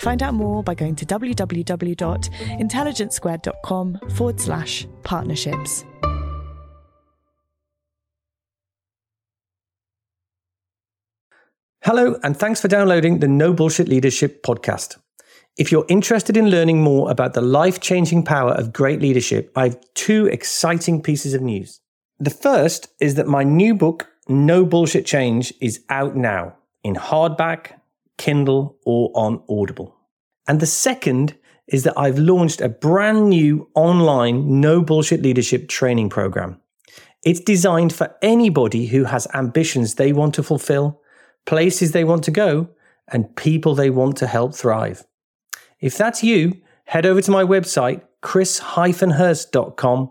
Find out more by going to www.intelligencesquared.com forward slash partnerships. Hello, and thanks for downloading the No Bullshit Leadership podcast. If you're interested in learning more about the life changing power of great leadership, I have two exciting pieces of news. The first is that my new book, No Bullshit Change, is out now in hardback, Kindle, or on Audible. And the second is that I've launched a brand new online No Bullshit Leadership training program. It's designed for anybody who has ambitions they want to fulfill places they want to go, and people they want to help thrive. If that's you, head over to my website, chris-hirst.com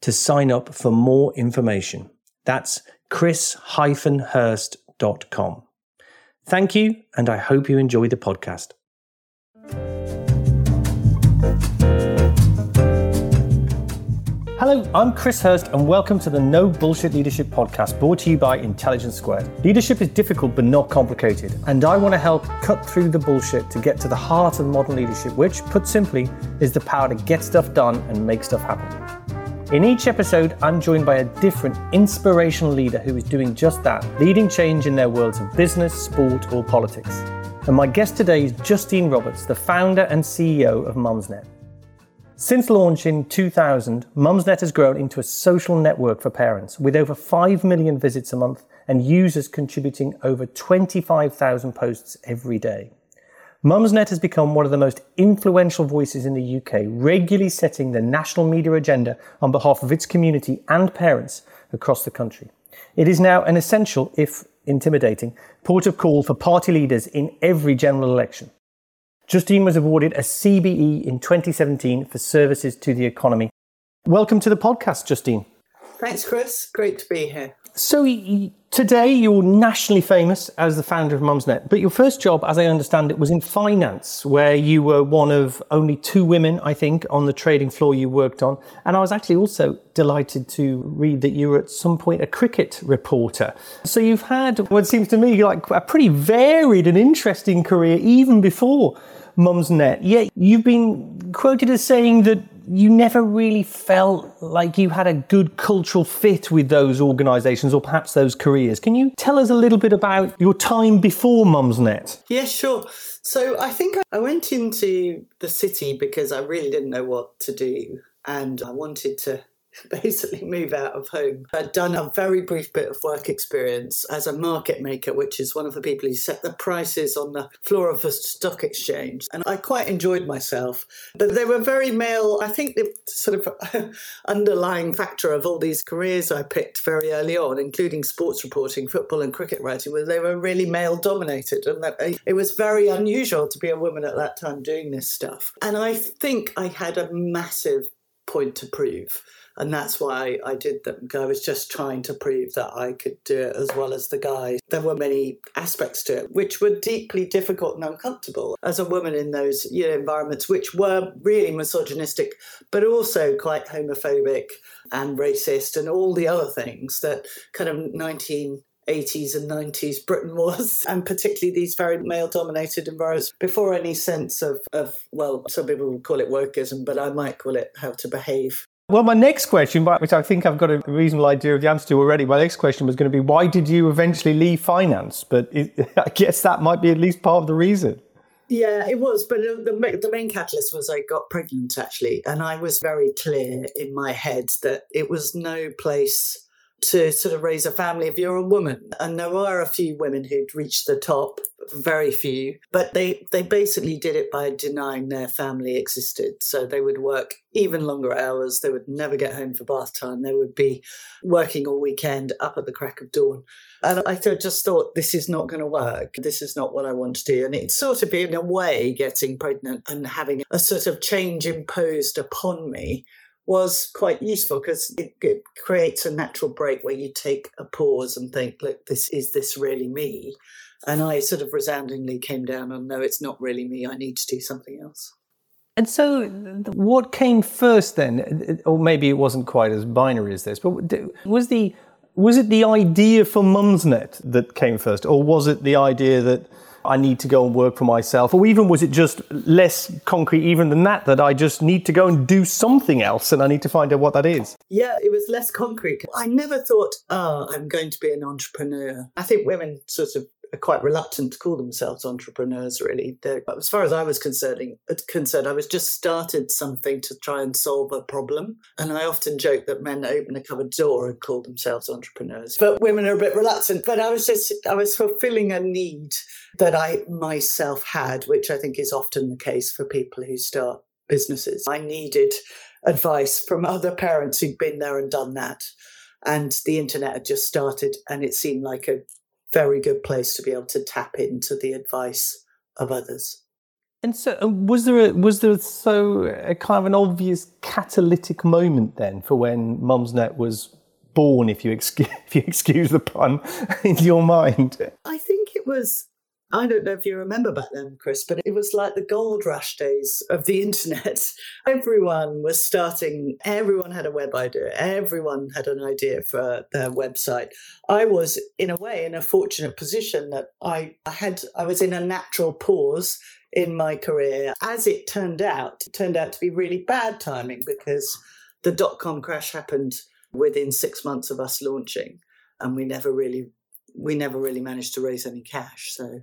to sign up for more information. That's chris-hirst.com. Thank you, and I hope you enjoy the podcast. Hello, I'm Chris Hirst, and welcome to the No Bullshit Leadership Podcast, brought to you by Intelligence Squared. Leadership is difficult but not complicated, and I want to help cut through the bullshit to get to the heart of modern leadership, which, put simply, is the power to get stuff done and make stuff happen. In each episode, I'm joined by a different inspirational leader who is doing just that, leading change in their worlds of business, sport, or politics. And my guest today is Justine Roberts, the founder and CEO of Mumsnet. Since launch in 2000, Mumsnet has grown into a social network for parents with over 5 million visits a month and users contributing over 25,000 posts every day. Mumsnet has become one of the most influential voices in the UK, regularly setting the national media agenda on behalf of its community and parents across the country. It is now an essential, if intimidating, port of call for party leaders in every general election. Justine was awarded a CBE in 2017 for services to the economy. Welcome to the podcast, Justine. Thanks, Chris. Great to be here. So, today you're nationally famous as the founder of Mumsnet, but your first job, as I understand it, was in finance, where you were one of only two women, I think, on the trading floor you worked on. And I was actually also delighted to read that you were at some point a cricket reporter. So, you've had what seems to me like a pretty varied and interesting career even before Mumsnet. Yet you've been quoted as saying that you never really felt like you had a good cultural fit with those organisations or perhaps those careers. Can you tell us a little bit about your time before Mumsnet? Yeah, sure. So I think I went into the city because I really didn't know what to do and I wanted to basically move out of home. I'd done a very brief bit of work experience as a market maker, which is one of the people who set the prices on the floor of a stock exchange. And I quite enjoyed myself. But they were very male. I think the sort of underlying factor of all these careers I picked very early on, including sports reporting, football and cricket writing, was they were really male dominated. And that it was very unusual to be a woman at that time doing this stuff. And I think I had a massive point to prove. And that's why I did them. I was just trying to prove that I could do it as well as the guys. There were many aspects to it which were deeply difficult and uncomfortable as a woman in those you know, environments, which were really misogynistic, but also quite homophobic and racist and all the other things that kind of 19 80s and 90s Britain was, and particularly these very male dominated environments, before any sense of, of, well, some people would call it wokeism, but I might call it how to behave. Well, my next question, which I think I've got a reasonable idea of the answer to already, my next question was going to be why did you eventually leave finance? But it, I guess that might be at least part of the reason. Yeah, it was. But the, the main catalyst was I got pregnant, actually. And I was very clear in my head that it was no place to sort of raise a family if you're a woman. And there were a few women who'd reached the top, very few, but they, they basically did it by denying their family existed. So they would work even longer hours. They would never get home for bath time. They would be working all weekend up at the crack of dawn. And I just thought, this is not going to work. This is not what I want to do. And it's sort of, in a way, getting pregnant and having a sort of change imposed upon me was quite useful because it, it, creates a natural break where you take a pause and think, look, this is this really me? And I sort of resoundingly came down on, no, it's not really me. I need to do something else. And so, what came first then? Or maybe it wasn't quite as binary as this, but was the was it the idea for Mumsnet that came first, or was it the idea that I need to go and work for myself? Or even was it just less concrete even than that, that I just need to go and do something else and I need to find out what that is? Yeah, it was less concrete. I never thought, oh, I'm going to be an entrepreneur. I think women sort of are quite reluctant to call themselves entrepreneurs, really. They're, as far as I was concerned, uh, concerned, I was just started something to try and solve a problem. And I often joke that men open a cupboard door and call themselves entrepreneurs. But women are a bit reluctant. But I was just, I was fulfilling a need that I myself had, which I think is often the case for people who start businesses. I needed advice from other parents who'd been there and done that. And the internet had just started, and it seemed like a very good place to be able to tap into the advice of others. And so, uh, was there a, was there so a kind of an obvious catalytic moment then for when Mumsnet was born, if you excuse, if you excuse the pun, in your mind? I think it was I don't know if you remember back then, Chris, but it was like the gold rush days of the internet. Everyone was starting, everyone had a web idea, everyone had an idea for their website. I was, in a way, in a fortunate position that I, had, I was in a natural pause in my career. As it turned out, it turned out to be really bad timing because the dot com crash happened within six months of us launching and we never really we never really managed to raise any cash. So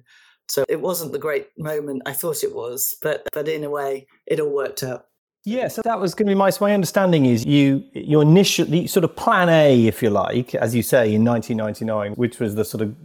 so it wasn't the great moment I thought it was, but but in a way it all worked out. Yeah, so that was going to be my. So my understanding is you your initial sort of plan A, if you like, as you say, in 1999, which was the sort of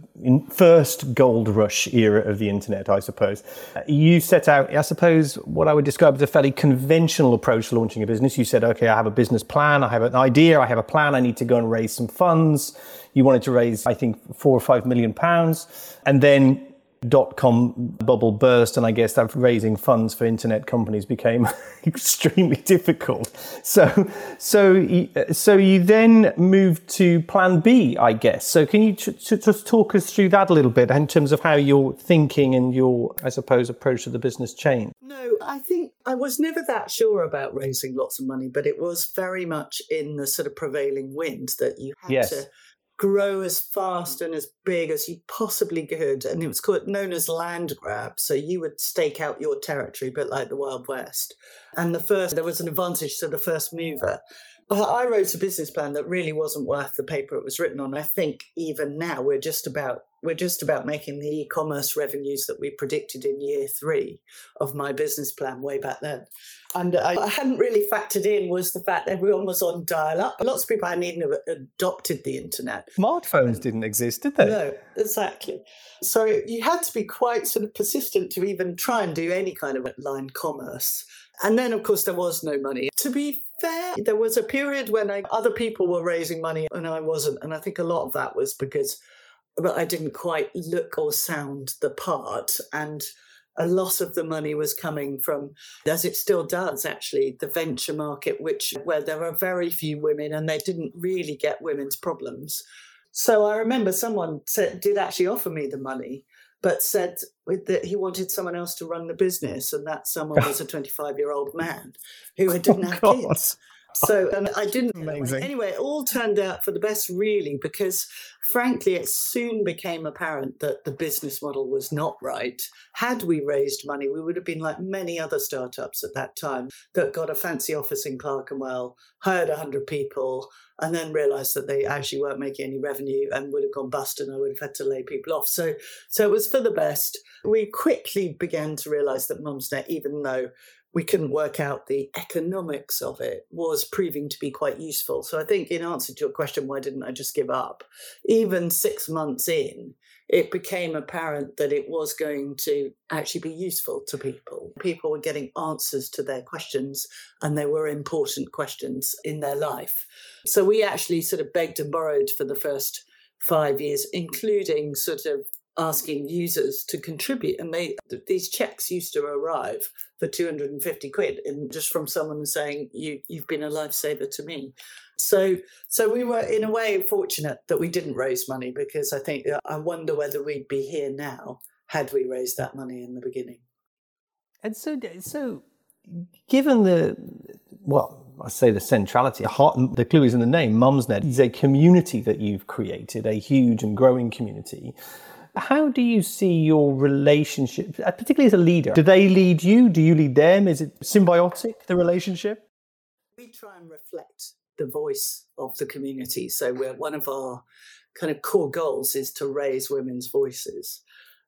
first gold rush era of the internet, I suppose. Uh, you set out, I suppose, what I would describe as a fairly conventional approach to launching a business. You said, okay, I have a business plan, I have an idea, I have a plan, I need to go and raise some funds. You wanted to raise, I think, four or five million pounds, and then dot com bubble burst, and I guess that raising funds for internet companies became extremely difficult. So, so, so you then moved to Plan B, I guess. So, can you just talk us through that a little bit in terms of how your thinking and your, I suppose, approach to the business changed? No, I think I was never that sure about raising lots of money, but it was very much in the sort of prevailing wind that you had yes. to grow as fast and as big as you possibly could. And it was called, known as land grab. So you would stake out your territory, but like the Wild West. And the first, there was an advantage to the first mover. But I wrote a business plan that really wasn't worth the paper it was written on. I think even now we're just about we're just about making the e-commerce revenues that we predicted in year three of my business plan way back then. And I, hadn't really factored in was the fact that everyone was on dial-up. Lots of people hadn't even adopted the internet. Smartphones didn't exist, did they? No, exactly. So you had to be quite sort of persistent to even try and do any kind of online commerce. And then, of course, there was no money. To be fair, there was a period when I, other people were raising money and I wasn't. And I think a lot of that was because but I didn't quite look or sound the part. And a lot of the money was coming from, as it still does actually, the venture market, which where there are very few women and they didn't really get women's problems. So I remember someone said, did actually offer me the money, but said that he wanted someone else to run the business, and that someone was a 25 year old man who oh didn't oh, have God. kids. So oh, and I didn't. Amazing. Anyway, it all turned out for the best, really, because frankly, it soon became apparent that the business model was not right. Had we raised money, we would have been like many other startups at that time that got a fancy office in Clerkenwell, hired 100 people, and then realized that they actually weren't making any revenue and would have gone bust and I would have had to lay people off. So, so it was for the best. We quickly began to realize that Mumsnet, even though we couldn't work out the economics of it was proving to be quite useful. So I think in answer to your question, why didn't I just give up? Even six months in, it became apparent that it was going to actually be useful to people. People were getting answers to their questions, and they were important questions in their life. So we actually sort of begged and borrowed for the first five years, including sort of asking users to contribute and they these checks used to arrive for 250 quid and just from someone saying you you've been a lifesaver to me so so we were in a way fortunate that we didn't raise money because i think uh, i wonder whether we'd be here now had we raised that money in the beginning and so so given the well I say the centrality, the clue is in the name. Mumsnet is a community that you've created, a huge and growing community. How do you see your relationship, uh, particularly as a leader? Do they lead you? Do you lead them? Is it symbiotic, the relationship? We try and reflect the voice of the community. So we're one of our kind of core goals is to raise women's voices.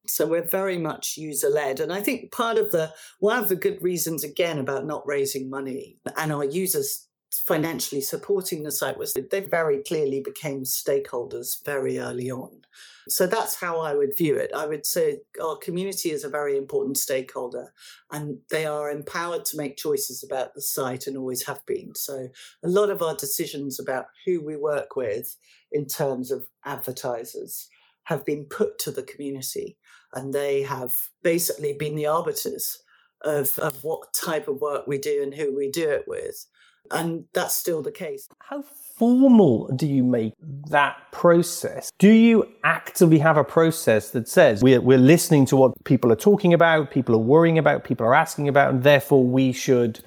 So we're very much user led. And I think part of the, one of the good reasons, again, about not raising money and our users financially supporting the site was that they very clearly became stakeholders very early on. So that's how I would view it. I would say our community is a very important stakeholder and they are empowered to make choices about the site and always have been. So a lot of our decisions about who we work with in terms of advertisers have been put to the community and they have basically been the arbiters of, of what type of work we do and who we do it with. And that's still the case. How formal do you make that process? Do you actively have a process that says we're, we're listening to what people are talking about, people are worrying about, people are asking about, and therefore we should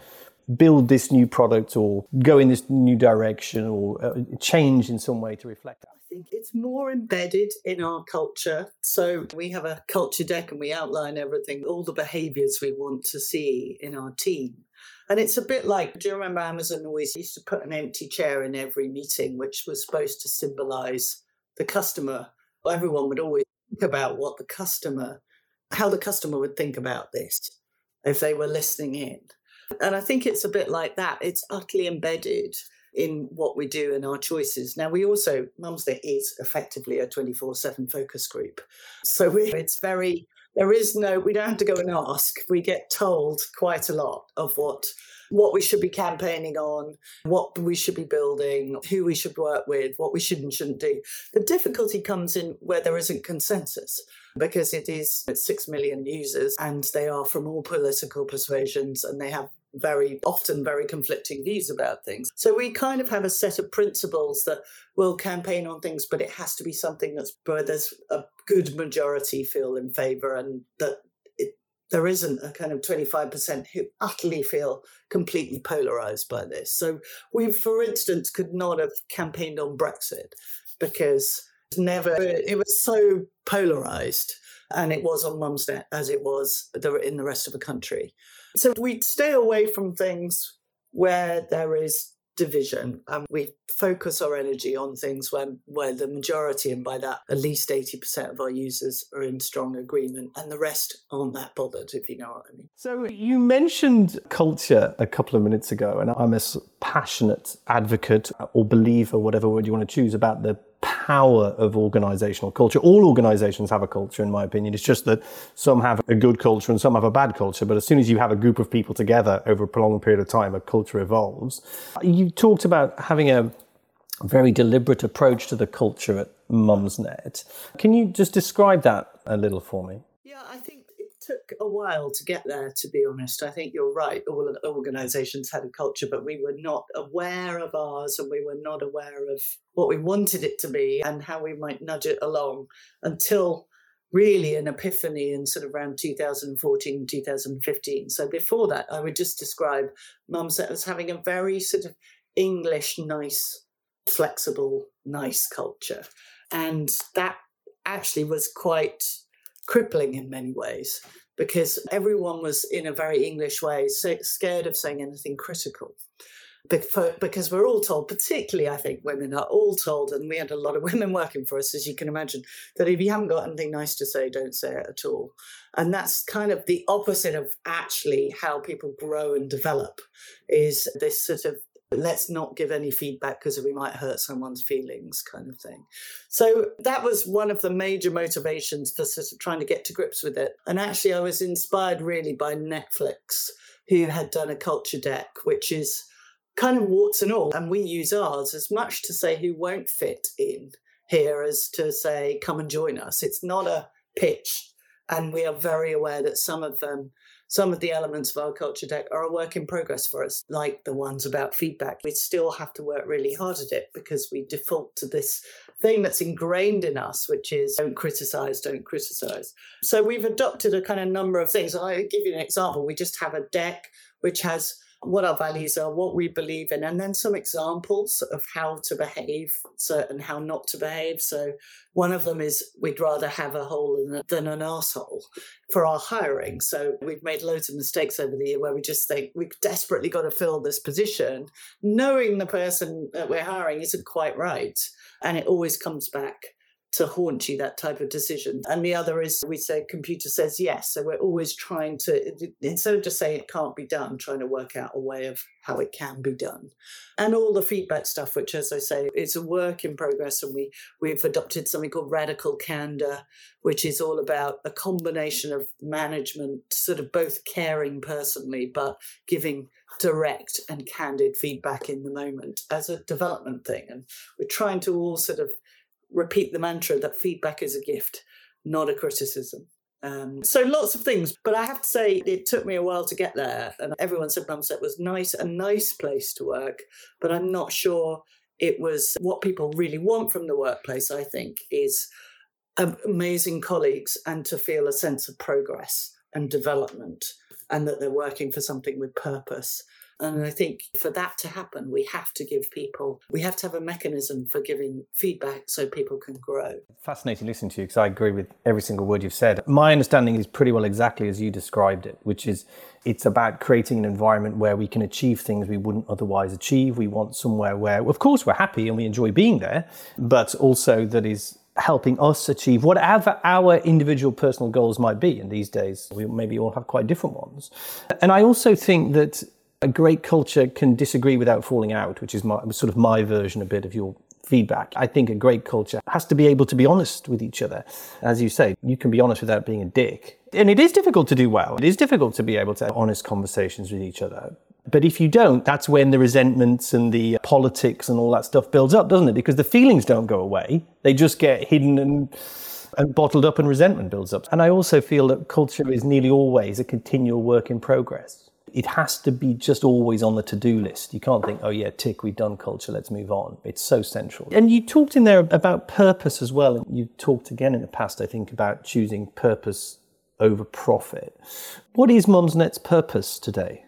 build this new product or go in this new direction or uh, change in some way to reflect that? I think it's more embedded in our culture. So we have a culture deck and we outline everything, all the behaviors we want to see in our team. And it's a bit like, do you remember Amazon always used to put an empty chair in every meeting, which was supposed to symbolize the customer? Everyone would always think about what the customer, how the customer would think about this if they were listening in. And I think it's a bit like that. It's utterly embedded in what we do and our choices. Now, we also, Mumsnet is effectively a 24 7 focus group. So it's very there is no, we don't have to go and ask. We get told quite a lot of what what we should be campaigning on, what we should be building, who we should work with, what we should and shouldn't do. The difficulty comes in where there isn't consensus because it is six million users and they are from all political persuasions and they have very often very conflicting views about things. So we kind of have a set of principles that we'll campaign on things, but it has to be something that's where there's a good majority feel in favour and that it, there isn't a kind of 25% who utterly feel completely polarised by this. So we, for instance, could not have campaigned on Brexit because never it was so polarised and it was on Mumsnet as it was in the rest of the country. So we'd stay away from things where there is division and we focus our energy on things where, where the majority and by that at least 80% of our users are in strong agreement and the rest aren't that bothered if you know what i mean. So you mentioned culture a couple of minutes ago and i'm a passionate advocate or believer whatever word you want to choose about the power of organizational culture. All organizations have a culture, in my opinion. It's just that some have a good culture and some have a bad culture. But as soon as you have a group of people together over a prolonged period of time, a culture evolves. You talked about having a very deliberate approach to the culture at Mumsnet. Can you just describe that a little for me? Yeah, I took a while to get there, to be honest. I think you're right. All organizations had a culture, but we were not aware of ours and we were not aware of what we wanted it to be and how we might nudge it along until really an epiphany in sort of around 2014, 2015. So before that, I would just describe Mumsnet as having a very sort of English, nice, flexible, nice culture. And that actually was quite crippling in many ways because everyone was in a very English way scared of saying anything critical. Because we're all told, particularly I think women are all told, and we had a lot of women working for us, as you can imagine, that if you haven't got anything nice to say, don't say it at all. And that's kind of the opposite of actually how people grow and develop, is this sort of let's not give any feedback because we might hurt someone's feelings kind of thing. So that was one of the major motivations for sort of trying to get to grips with it. And actually i was inspired really by netflix who had done a culture deck which is kind of warts and all. And we use ours as much to say who won't fit in here as to say come and join us. It's not a pitch. And we are very aware that some of them some of the elements of our culture deck are a work in progress for us, like the ones about feedback. We still have to work really hard at it because we default to this thing that's ingrained in us, which is don't criticize, don't criticize. So we've adopted a kind of number of things. I'll give you an example. We just have a deck which has what our values are, what we believe in, and then some examples of how to behave so, and how not to behave. So, one of them is we'd rather have a hole than, an asshole for our hiring. So, we've made loads of mistakes over the year where we just think we've desperately got to fill this position, knowing the person that we're hiring isn't quite right. And it always comes back to haunt you, that type of decision. And the other is we say computer says yes. So we're always trying to, instead of just saying it can't be done, trying to work out a way of how it can be done. And all the feedback stuff, which as I say, is a work in progress. And we, we've adopted something called radical candor, which is all about a combination of management, sort of both caring personally, but giving direct and candid feedback in the moment as a development thing. And we're trying to all sort of repeat the mantra that feedback is a gift, not a criticism. Um, so lots of things, but I have to say it took me a while to get there. And everyone said Mumsnet was nice, a nice place to work, but I'm not sure it was what people really want from the workplace. I think is amazing colleagues and to feel a sense of progress and development, and that they're working for something with purpose. And I think for that to happen, we have to give people, we have to have a mechanism for giving feedback so people can grow. Fascinating listening to you because I agree with every single word you've said. My understanding is pretty well exactly as you described it, which is it's about creating an environment where we can achieve things we wouldn't otherwise achieve. We want somewhere where, of course, we're happy and we enjoy being there, but also that is helping us achieve whatever our individual personal goals might be. And these days, we maybe all have quite different ones. And I also think that a great culture can disagree without falling out, which is my, sort of my version a bit of your feedback. I think a great culture has to be able to be honest with each other. As you say, you can be honest without being a dick. And it is difficult to do well. It is difficult to be able to have honest conversations with each other. But if you don't, that's when the resentments and the politics and all that stuff builds up, doesn't it? Because the feelings don't go away. They just get hidden and and bottled up and resentment builds up. And I also feel that culture is nearly always a continual work in progress it has to be just always on the to-do list. You can't think, oh yeah, tick, we've done culture, let's move on. It's so central. And you talked in there about purpose as well. And you talked again in the past, I think, about choosing purpose over profit. What is Mumsnet's purpose today?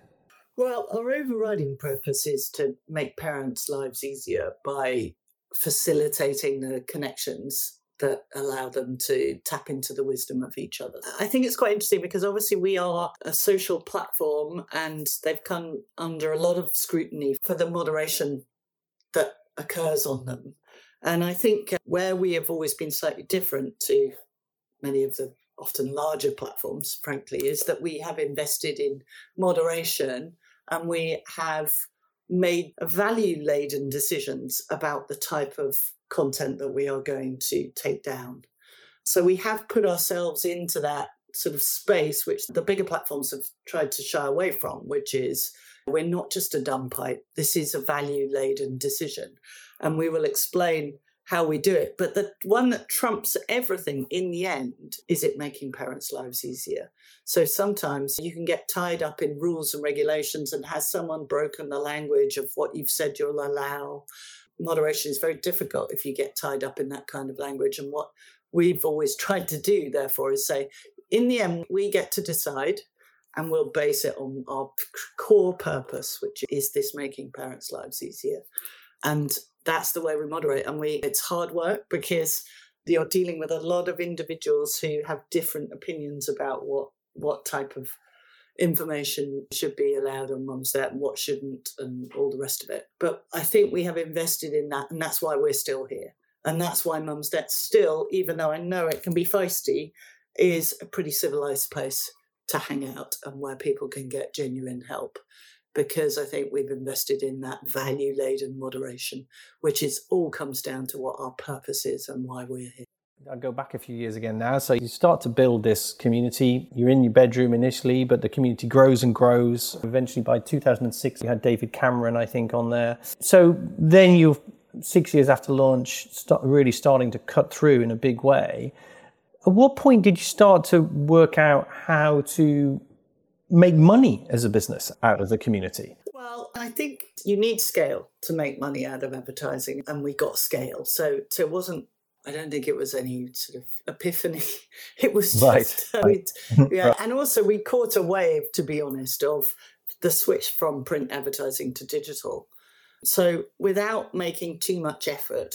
Well, our overriding purpose is to make parents' lives easier by facilitating the connections that allow them to tap into the wisdom of each other. I think it's quite interesting because obviously we are a social platform and they've come under a lot of scrutiny for the moderation that occurs on them. And I think uh, where we have always been slightly different to many of the often larger platforms, frankly, is that we have invested in moderation and we have made value laden decisions about the type of content that we are going to take down. So we have put ourselves into that sort of space which the bigger platforms have tried to shy away from, which is we're not just a dumb pipe. This is a value laden decision. And we will explain how we do it. But the one that trumps everything in the end is it making parents' lives easier. So sometimes you can get tied up in rules and regulations, and has someone broken the language of what you've said you'll allow? Moderation is very difficult if you get tied up in that kind of language. And what we've always tried to do, therefore, is say, in the end, we get to decide and we'll base it on our core purpose, which is this making parents' lives easier. And that's the way we moderate. And we it's hard work because you're dealing with a lot of individuals who have different opinions about what what type of information should be allowed on Mumsnet and what shouldn't and all the rest of it. But I think we have invested in that and that's why we're still here. And that's why Mumsnet still, even though I know it can be feisty, is a pretty civilized place to hang out and where people can get genuine help. Because I think we've invested in that value laden moderation, which is all comes down to what our purpose is and why we're here. I'll go back a few years again now. So you start to build this community. You're in your bedroom initially, but the community grows and grows. Eventually, by 2006, you had David Cameron, I think, on there. So then you're six years after launch, start really starting to cut through in a big way. At what point did you start to work out how to make money as a business out of the community? Well, I think you need scale to make money out of advertising, and we got scale. So, so it wasn't. I don't think it was any sort of epiphany. It was just, right. Uh, right. yeah. And also, we caught a wave, to be honest, of the switch from print advertising to digital. So, without making too much effort,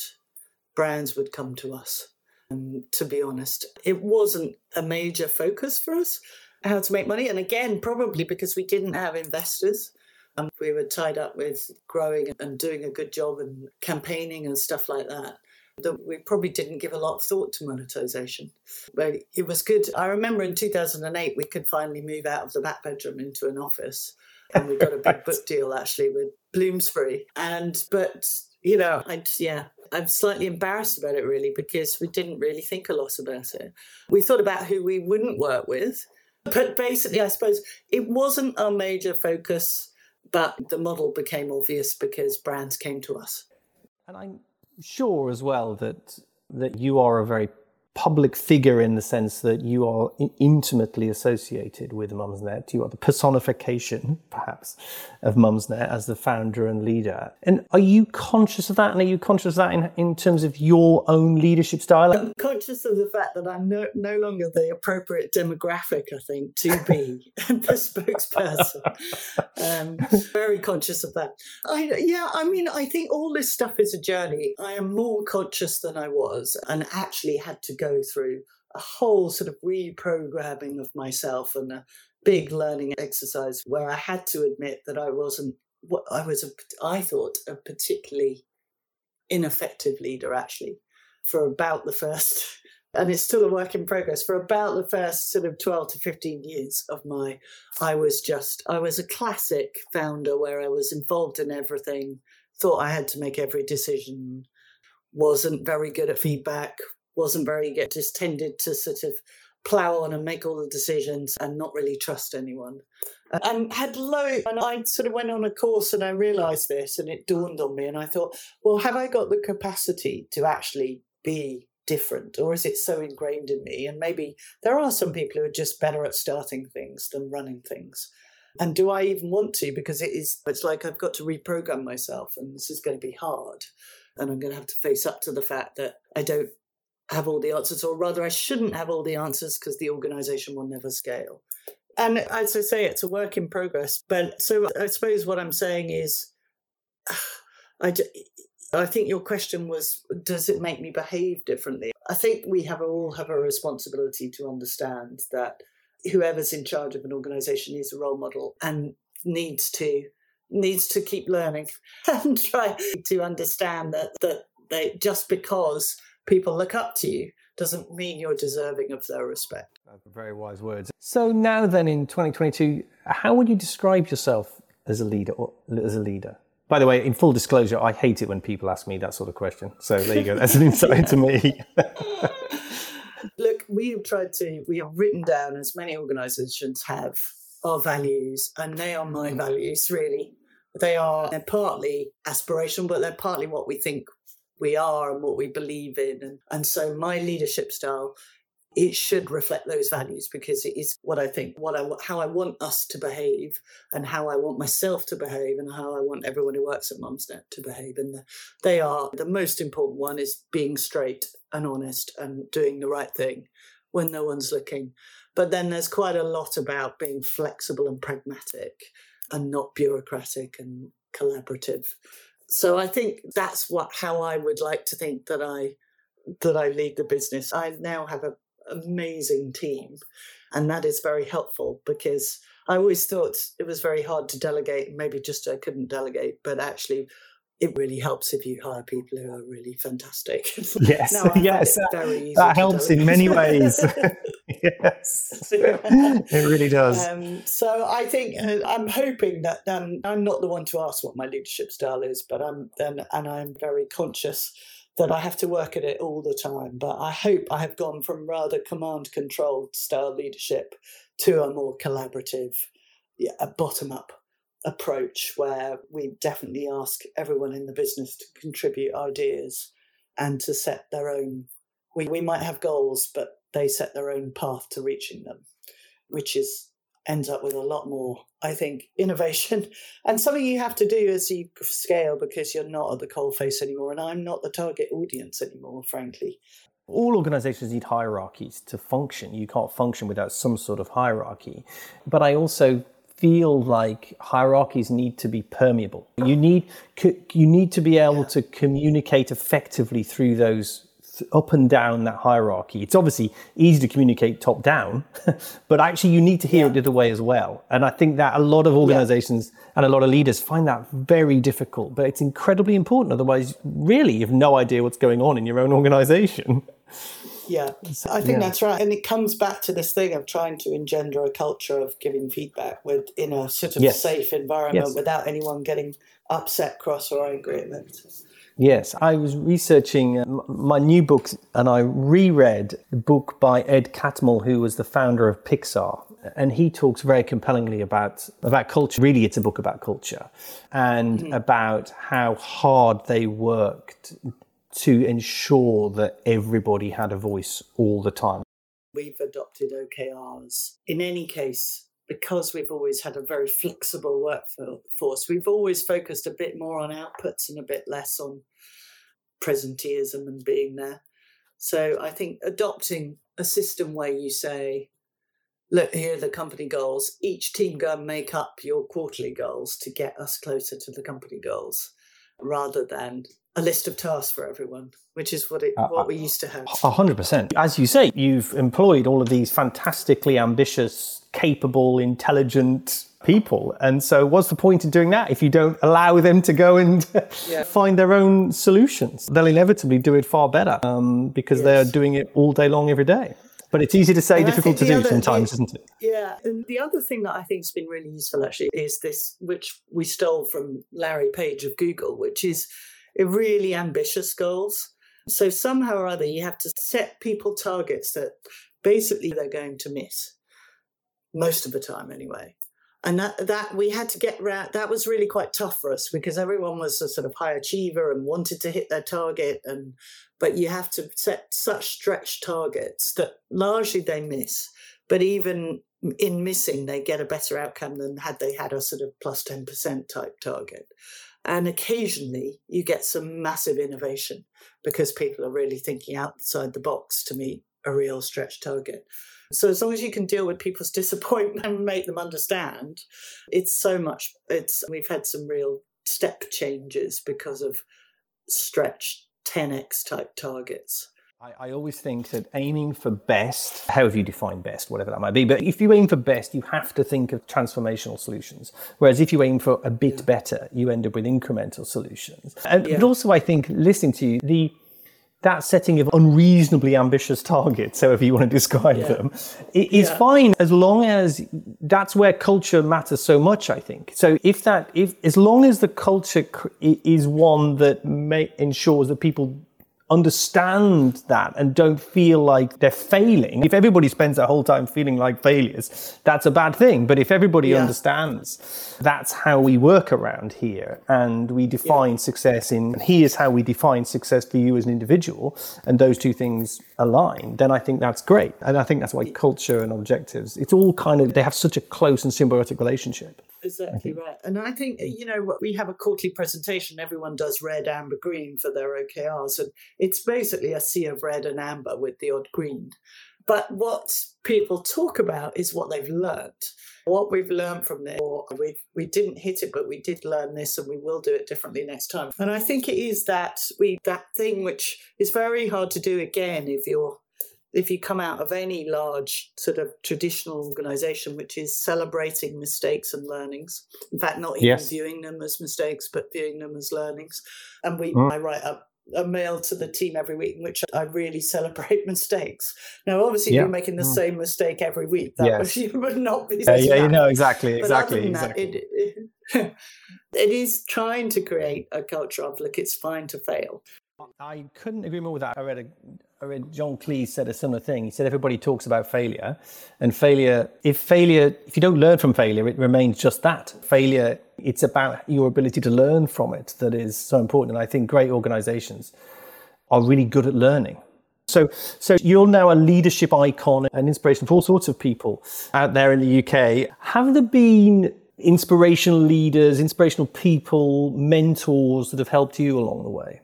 brands would come to us um, to be honest. It wasn't a major focus for us how to make money. And again, probably because we didn't have investors. Um, we were tied up with growing and doing a good job and campaigning and stuff like that. That we probably didn't give a lot of thought to monetization. But it was good. I remember in 2008, we could finally move out of the back bedroom into an office. And we got a big book deal actually with Bloomsbury. And, but, you know, I, yeah, I'm slightly embarrassed about it really because we didn't really think a lot about it. We thought about who we wouldn't work with, but basically, I suppose it wasn't our major focus, but the model became obvious because brands came to us. And I'm sure as well that that you are a very public figure in the sense that you are intimately associated with Mumsnet. You are the personification, perhaps, of Mumsnet as the founder and leader. And are you conscious of that? And are you conscious of that in, in terms of your own leadership style? I'm conscious of the fact that I'm no, no longer the appropriate demographic, I think, to be the spokesperson. Um, very conscious of that. I, yeah, I mean, I think all this stuff is a journey. I am more conscious than I was and actually had to go through a whole sort of reprogramming of myself and a big learning exercise where I had to admit that I wasn't what I was a, I thought a particularly ineffective leader actually for about the first and it's still a work in progress for about the first sort of 12 to 15 years of my I was just I was a classic founder where I was involved in everything thought I had to make every decision wasn't very good at feedback wasn't very good, just tended to sort of plow on and make all the decisions and not really trust anyone. And had low, and I sort of went on a course and I realized this and it dawned on me. And I thought, well, have I got the capacity to actually be different or is it so ingrained in me? And maybe there are some people who are just better at starting things than running things. And do I even want to? Because it is, it's like I've got to reprogram myself and this is going to be hard. And I'm going to have to face up to the fact that I don't have all the answers, or rather, I shouldn't have all the answers because the organization will never scale. And as I say, it's a work in progress. But so I suppose what I'm saying is, I, I think your question was, does it make me behave differently? I think we have all have a responsibility to understand that whoever's in charge of an organization is a role model and needs to needs to keep learning and try to understand that that they just because people look up to you doesn't mean you're deserving of their respect. Very wise words. So now then in 2022, how would you describe yourself as a leader or as a leader? By the way, in full disclosure, I hate it when people ask me that sort of question. So there you go. That's an insight to me. Look, we have tried to, we have written down, as many organizations have, our values, and they are my values, really. They are they're partly aspirational, but they're partly what we think we are and what we believe in. And, and so my leadership style it should reflect those values because it is what I think, what I how I want us to behave, and how I want myself to behave, and how I want everyone who works at Mumsnet to behave. And the, they are the most important one is being straight and honest and doing the right thing when no one's looking. But then there's quite a lot about being flexible and pragmatic, and not bureaucratic and collaborative. So I think that's what how I would like to think that I that I lead the business. I now have an amazing team. And that is very helpful because I always thought it was very hard to delegate. Maybe just I couldn't delegate, but actually, it really helps if you hire people who are really fantastic. Yes, yes, that helps in many ways. yes, it really does. Um, so I think uh, I'm hoping that um, I'm not the one to ask what my leadership style is, but I'm then, and I'm very conscious that I have to work at it all the time. But I hope I have gone from rather command controlled style leadership to a more collaborative, yeah, a bottom up approach where we definitely ask everyone in the business to contribute ideas and to set their own. We, we might have goals, but they set their own path to reaching them, which is ends up with a lot more, I think, innovation and something you have to do as you scale because you're not at the coalface anymore. And I'm not the target audience anymore, frankly. All organizations need hierarchies to function. You can't function without some sort of hierarchy. But I also feel like hierarchies need to be permeable. You need you need to be able yeah. to communicate effectively through those up and down that hierarchy. It's obviously easy to communicate top down, but actually you need to hear yeah. it the other way as well. And I think that a lot of organizations yeah. and a lot of leaders find that very difficult, but it's incredibly important. Otherwise, really, you have no idea what's going on in your own organization. Yeah, I think yeah. that's right. And it comes back to this thing of trying to engender a culture of giving feedback with in a sort of yes. safe environment yes. without anyone getting upset, cross, or angry at it. Yes, I was researching uh, my new book and I reread the book by Ed Catmull, who was the founder of Pixar. And he talks very compellingly about, about culture. Really, it's a book about culture and mm-hmm. about how hard they worked to ensure that everybody had a voice all the time. We've adopted OKRs. In any case, because we've always had a very flexible workforce, we've always focused a bit more on outputs and a bit less on presenteeism and being there. So I think adopting a system where you say, look, here are the company goals. Each team go and make up your quarterly goals to get us closer to the company goals rather than a list of tasks for everyone, which is what it uh, what we used to have. A hundred percent. As you say, you've employed all of these fantastically ambitious, capable, intelligent people. And so what's the point in doing that if you don't allow them to go and yeah. find their own solutions? They'll inevitably do it far better um, because yes. they're doing it all day long every day. But it's easy to say, and difficult to do other, sometimes, it, isn't it? Yeah. And the other thing that I think has been really useful actually is this, which we stole from Larry Page of Google, which is really ambitious goals. So somehow or other, you have to set people targets that basically they're going to miss most of the time anyway. And that, that we had to get around, that was really quite tough for us because everyone was a sort of high achiever and wanted to hit their target. And, but you have to set such stretch targets that largely they miss. But even in missing, they get a better outcome than had they had a sort of plus 10% type target. And occasionally you get some massive innovation because people are really thinking outside the box to meet a real stretch target. So as long as you can deal with people's disappointment and make them understand, it's so much it's we've had some real step changes because of stretch 10x type targets. I, I, always think that aiming for best, however you define best, whatever that might be, but if you aim for best, you have to think of transformational solutions. Whereas if you aim for a bit yeah. better, you end up with incremental solutions. And, yeah. But also, I think listening to you, the that setting of unreasonably ambitious targets, however you want to describe yeah. them, is yeah. fine as long as that's where culture matters so much. I think so. If that, if as long as the culture is one that may, ensures that people understand that and don't feel like they're failing. If everybody spends their whole time feeling like failures, that's a bad thing. But if everybody yeah. understands that's how we work around here and we define yeah. success in here's how we define success for you as an individual and those two things align, then I think that's great. And I think that's why culture and objectives, it's all kind of, they have such a close and symbiotic relationship. Exactly right. And I think, uh, you know, we have a quarterly presentation. Everyone does red, amber, green for their OKRs. And it's basically a sea of red and amber with the odd green. But what people talk about is what they've learned. What we've learned from this, or we we didn't hit it, but we did learn this, and we will do it differently next time. And I think it is that we that thing which is very hard to do again if you're if you come out of any large sort of traditional organization, which is celebrating mistakes and learnings, in fact, not even yes. viewing them as mistakes, but viewing them as learnings. And we, mm. I write up a mail to the team every week in which I really celebrate mistakes. Now, obviously, yeah. you're making the mm. same mistake every week. That yes. you would not be. Yeah, yeah, you know exactly, exactly, exactly. That, it, it, it is trying to create a culture of look, it's fine to fail. I couldn't agree more with that. I read a I read John Cleese said a similar thing. He said everybody talks about failure, and failure. If failure, if you don't learn from failure, it remains just that failure. It's about your ability to learn from it that is so important. And I think great organisations are really good at learning. So, so you're now a leadership icon and inspiration for all sorts of people out there in the UK. Have there been inspirational leaders, inspirational people, mentors that have helped you along the way?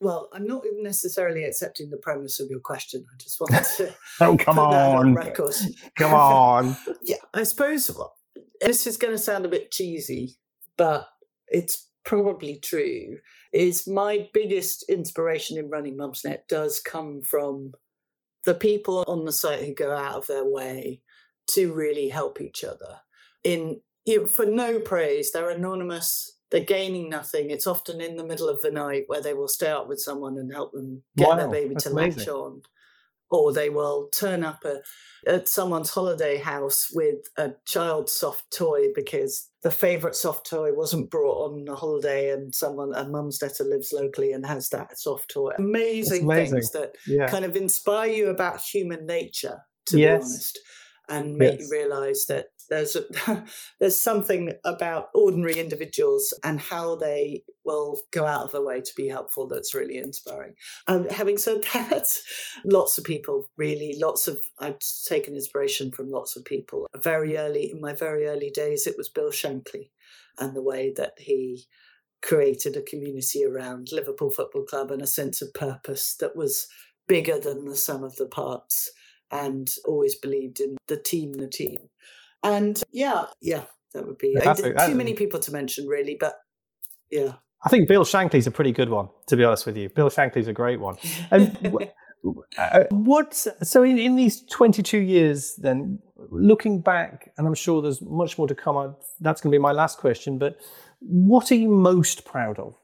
Well, I'm not necessarily accepting the premise of your question. I just wanted to. oh, come on. record. come on. yeah, I suppose well, this is going to sound a bit cheesy, but it's probably true. Is my biggest inspiration in running Mumsnet does come from the people on the site who go out of their way to really help each other. In you know, for no praise, they're anonymous they're gaining nothing. It's often in the middle of the night where they will stay up with someone and help them get wow, their baby to amazing. latch on. Or they will turn up a, at someone's holiday house with a child's soft toy because the favourite soft toy wasn't brought on a holiday and someone, a mum's Mumsnetter lives locally and has that soft toy. Amazing, amazing. things that yeah. kind of inspire you about human nature, to yes. be honest, and make yes. you realise that there's there's something about ordinary individuals and how they will go out of their way to be helpful that's really inspiring. Um, having said that, lots of people really, lots of I've taken inspiration from lots of people. Very early in my very early days, it was Bill Shankly and the way that he created a community around Liverpool Football Club and a sense of purpose that was bigger than the sum of the parts and always believed in the team, the team. And yeah, yeah, that would be too many people to mention, really. But yeah, I think Bill Shankly's a pretty good one, to be honest with you. Bill Shankly's a great one. And uh, what? So in, in these twenty-two years, then looking back, and I'm sure there's much more to come. That's going to be my last question. But what are you most proud of?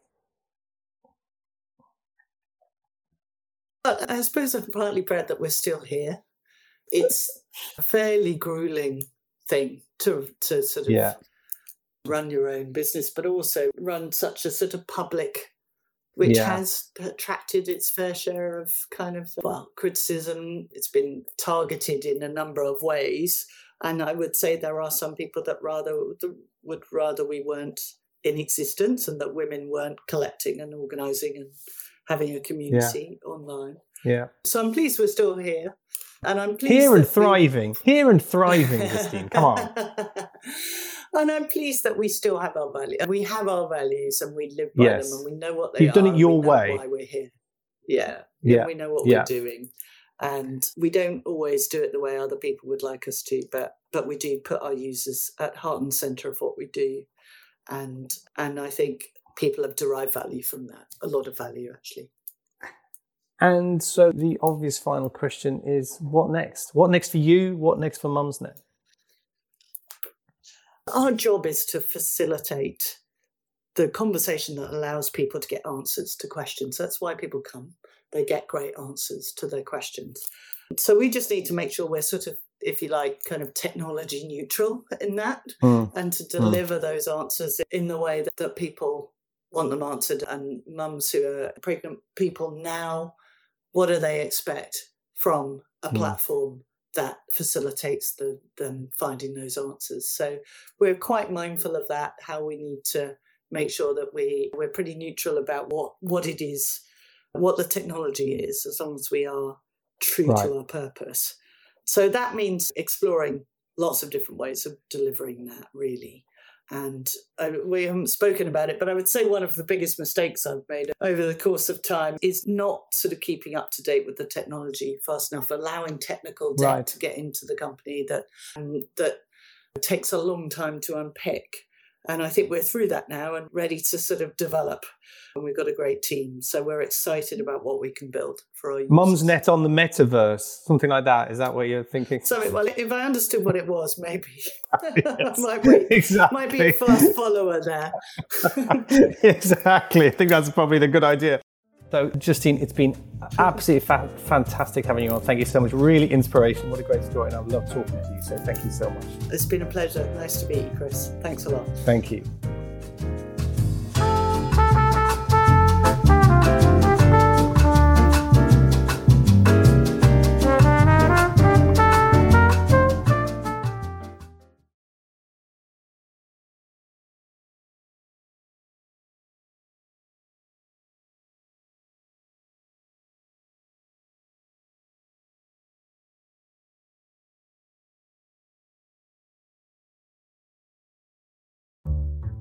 I suppose I'm partly proud that we're still here. It's fairly grueling thing to to sort of yeah. run your own business, but also run such a sort of public, which yeah. has attracted its fair share of kind of well criticism. It's been targeted in a number of ways, and I would say there are some people that rather would rather we weren't in existence and that women weren't collecting and organising and having a community yeah. online. Yeah. So I'm pleased we're still here. And I'm pleased here and thriving, we... here and thriving, Justine. Come on. and I'm pleased that we still have our values. We have our values, and we live by yes. them, and we know what they You've are. You've done it your way. Why we're here? Yeah. Yeah. We know what yeah. we're doing, and we don't always do it the way other people would like us to, but but we do put our users at heart and center of what we do, and and I think people have derived value from that, a lot of value actually. And so the obvious final question is what next? What next for you? What next for Mumsnet? Our job is to facilitate the conversation that allows people to get answers to questions. That's why people come. They get great answers to their questions. So we just need to make sure we're sort of, if you like, kind of technology neutral in that mm. and to hmm. deliver mm. those answers in the way that, that people want them answered. And mums who are pregnant people now, what do they expect from a mm. platform that facilitates the, them finding those answers? So we're quite mindful of that, how we need to make sure that we, we're pretty neutral about what, what it is, what the technology is, as long as we are true right. to our purpose. So that means exploring lots of different ways of delivering that, really. And I, we haven't spoken about it, but I would say one of the biggest mistakes I've made over the course of time is not sort of keeping up to date with the technology fast enough, allowing technical debt right. to get into the company that um, that takes a long time to unpick. And I think we're through that now and ready to sort of develop. And we've got a great team. So we're excited about what we can build for our users. Mumsnet on the metaverse, something like that. Is that what you're thinking? Sorry, well, if I understood what it was, maybe. might, be, exactly. might be a fast follower there. exactly. I think that's probably the good idea. So, Justine, it's been absolutely fa- fantastic having you on. Thank you so much. Really inspirational. What a great story. And I've loved talking to you. So, thank you so much. It's been a pleasure. Nice to meet you, Chris. Thanks a lot. Thank you.